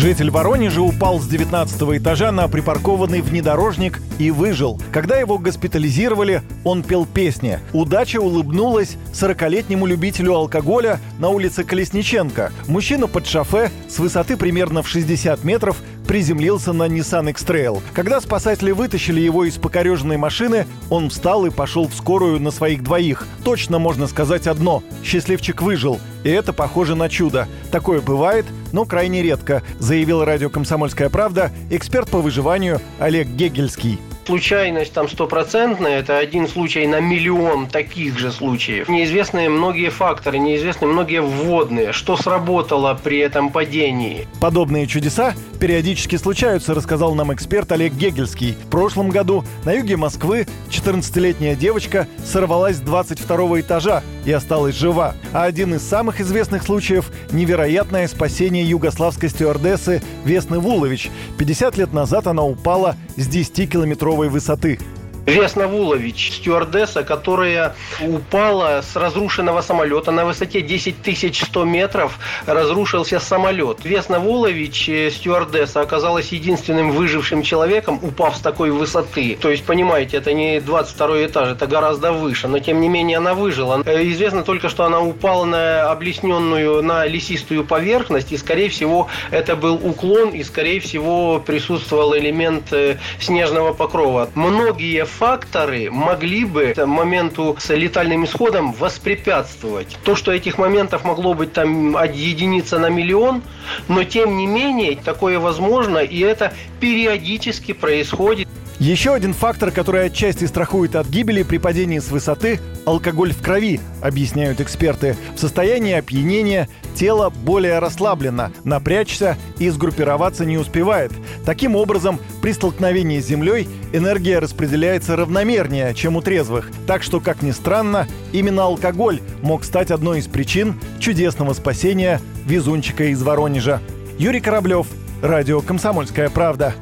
Житель Воронежа упал с 19 этажа на припаркованный внедорожник и выжил. Когда его госпитализировали, он пел песни. Удача улыбнулась 40-летнему любителю алкоголя на улице Колесниченко. Мужчина под шофе с высоты примерно в 60 метров приземлился на Nissan X-Trail. Когда спасатели вытащили его из покореженной машины, он встал и пошел в скорую на своих двоих. Точно можно сказать одно – счастливчик выжил. И это похоже на чудо. Такое бывает, но крайне редко, заявил радио «Комсомольская правда» эксперт по выживанию Олег Гегельский случайность там стопроцентная, это один случай на миллион таких же случаев. Неизвестны многие факторы, неизвестны многие вводные, что сработало при этом падении. Подобные чудеса периодически случаются, рассказал нам эксперт Олег Гегельский. В прошлом году на юге Москвы 14-летняя девочка сорвалась с 22 этажа и осталась жива. А один из самых известных случаев – невероятное спасение югославской стюардессы Весны Вулович. 50 лет назад она упала с 10-километровой метровой высоты. Весна Вулович, стюардесса, которая упала с разрушенного самолета на высоте 10 100 метров, разрушился самолет. Весна Вулович, э, стюардесса, оказалась единственным выжившим человеком, упав с такой высоты. То есть, понимаете, это не 22 этаж, это гораздо выше, но тем не менее она выжила. Э, известно только, что она упала на облесненную, на лесистую поверхность, и, скорее всего, это был уклон, и, скорее всего, присутствовал элемент э, снежного покрова. Многие факторы могли бы моменту с летальным исходом воспрепятствовать. То, что этих моментов могло быть там единица на миллион, но тем не менее такое возможно, и это периодически происходит. Еще один фактор, который отчасти страхует от гибели при падении с высоты – алкоголь в крови, объясняют эксперты. В состоянии опьянения тело более расслаблено, напрячься и сгруппироваться не успевает. Таким образом, при столкновении с землей энергия распределяется равномернее, чем у трезвых. Так что, как ни странно, именно алкоголь мог стать одной из причин чудесного спасения везунчика из Воронежа. Юрий Кораблев, Радио «Комсомольская правда».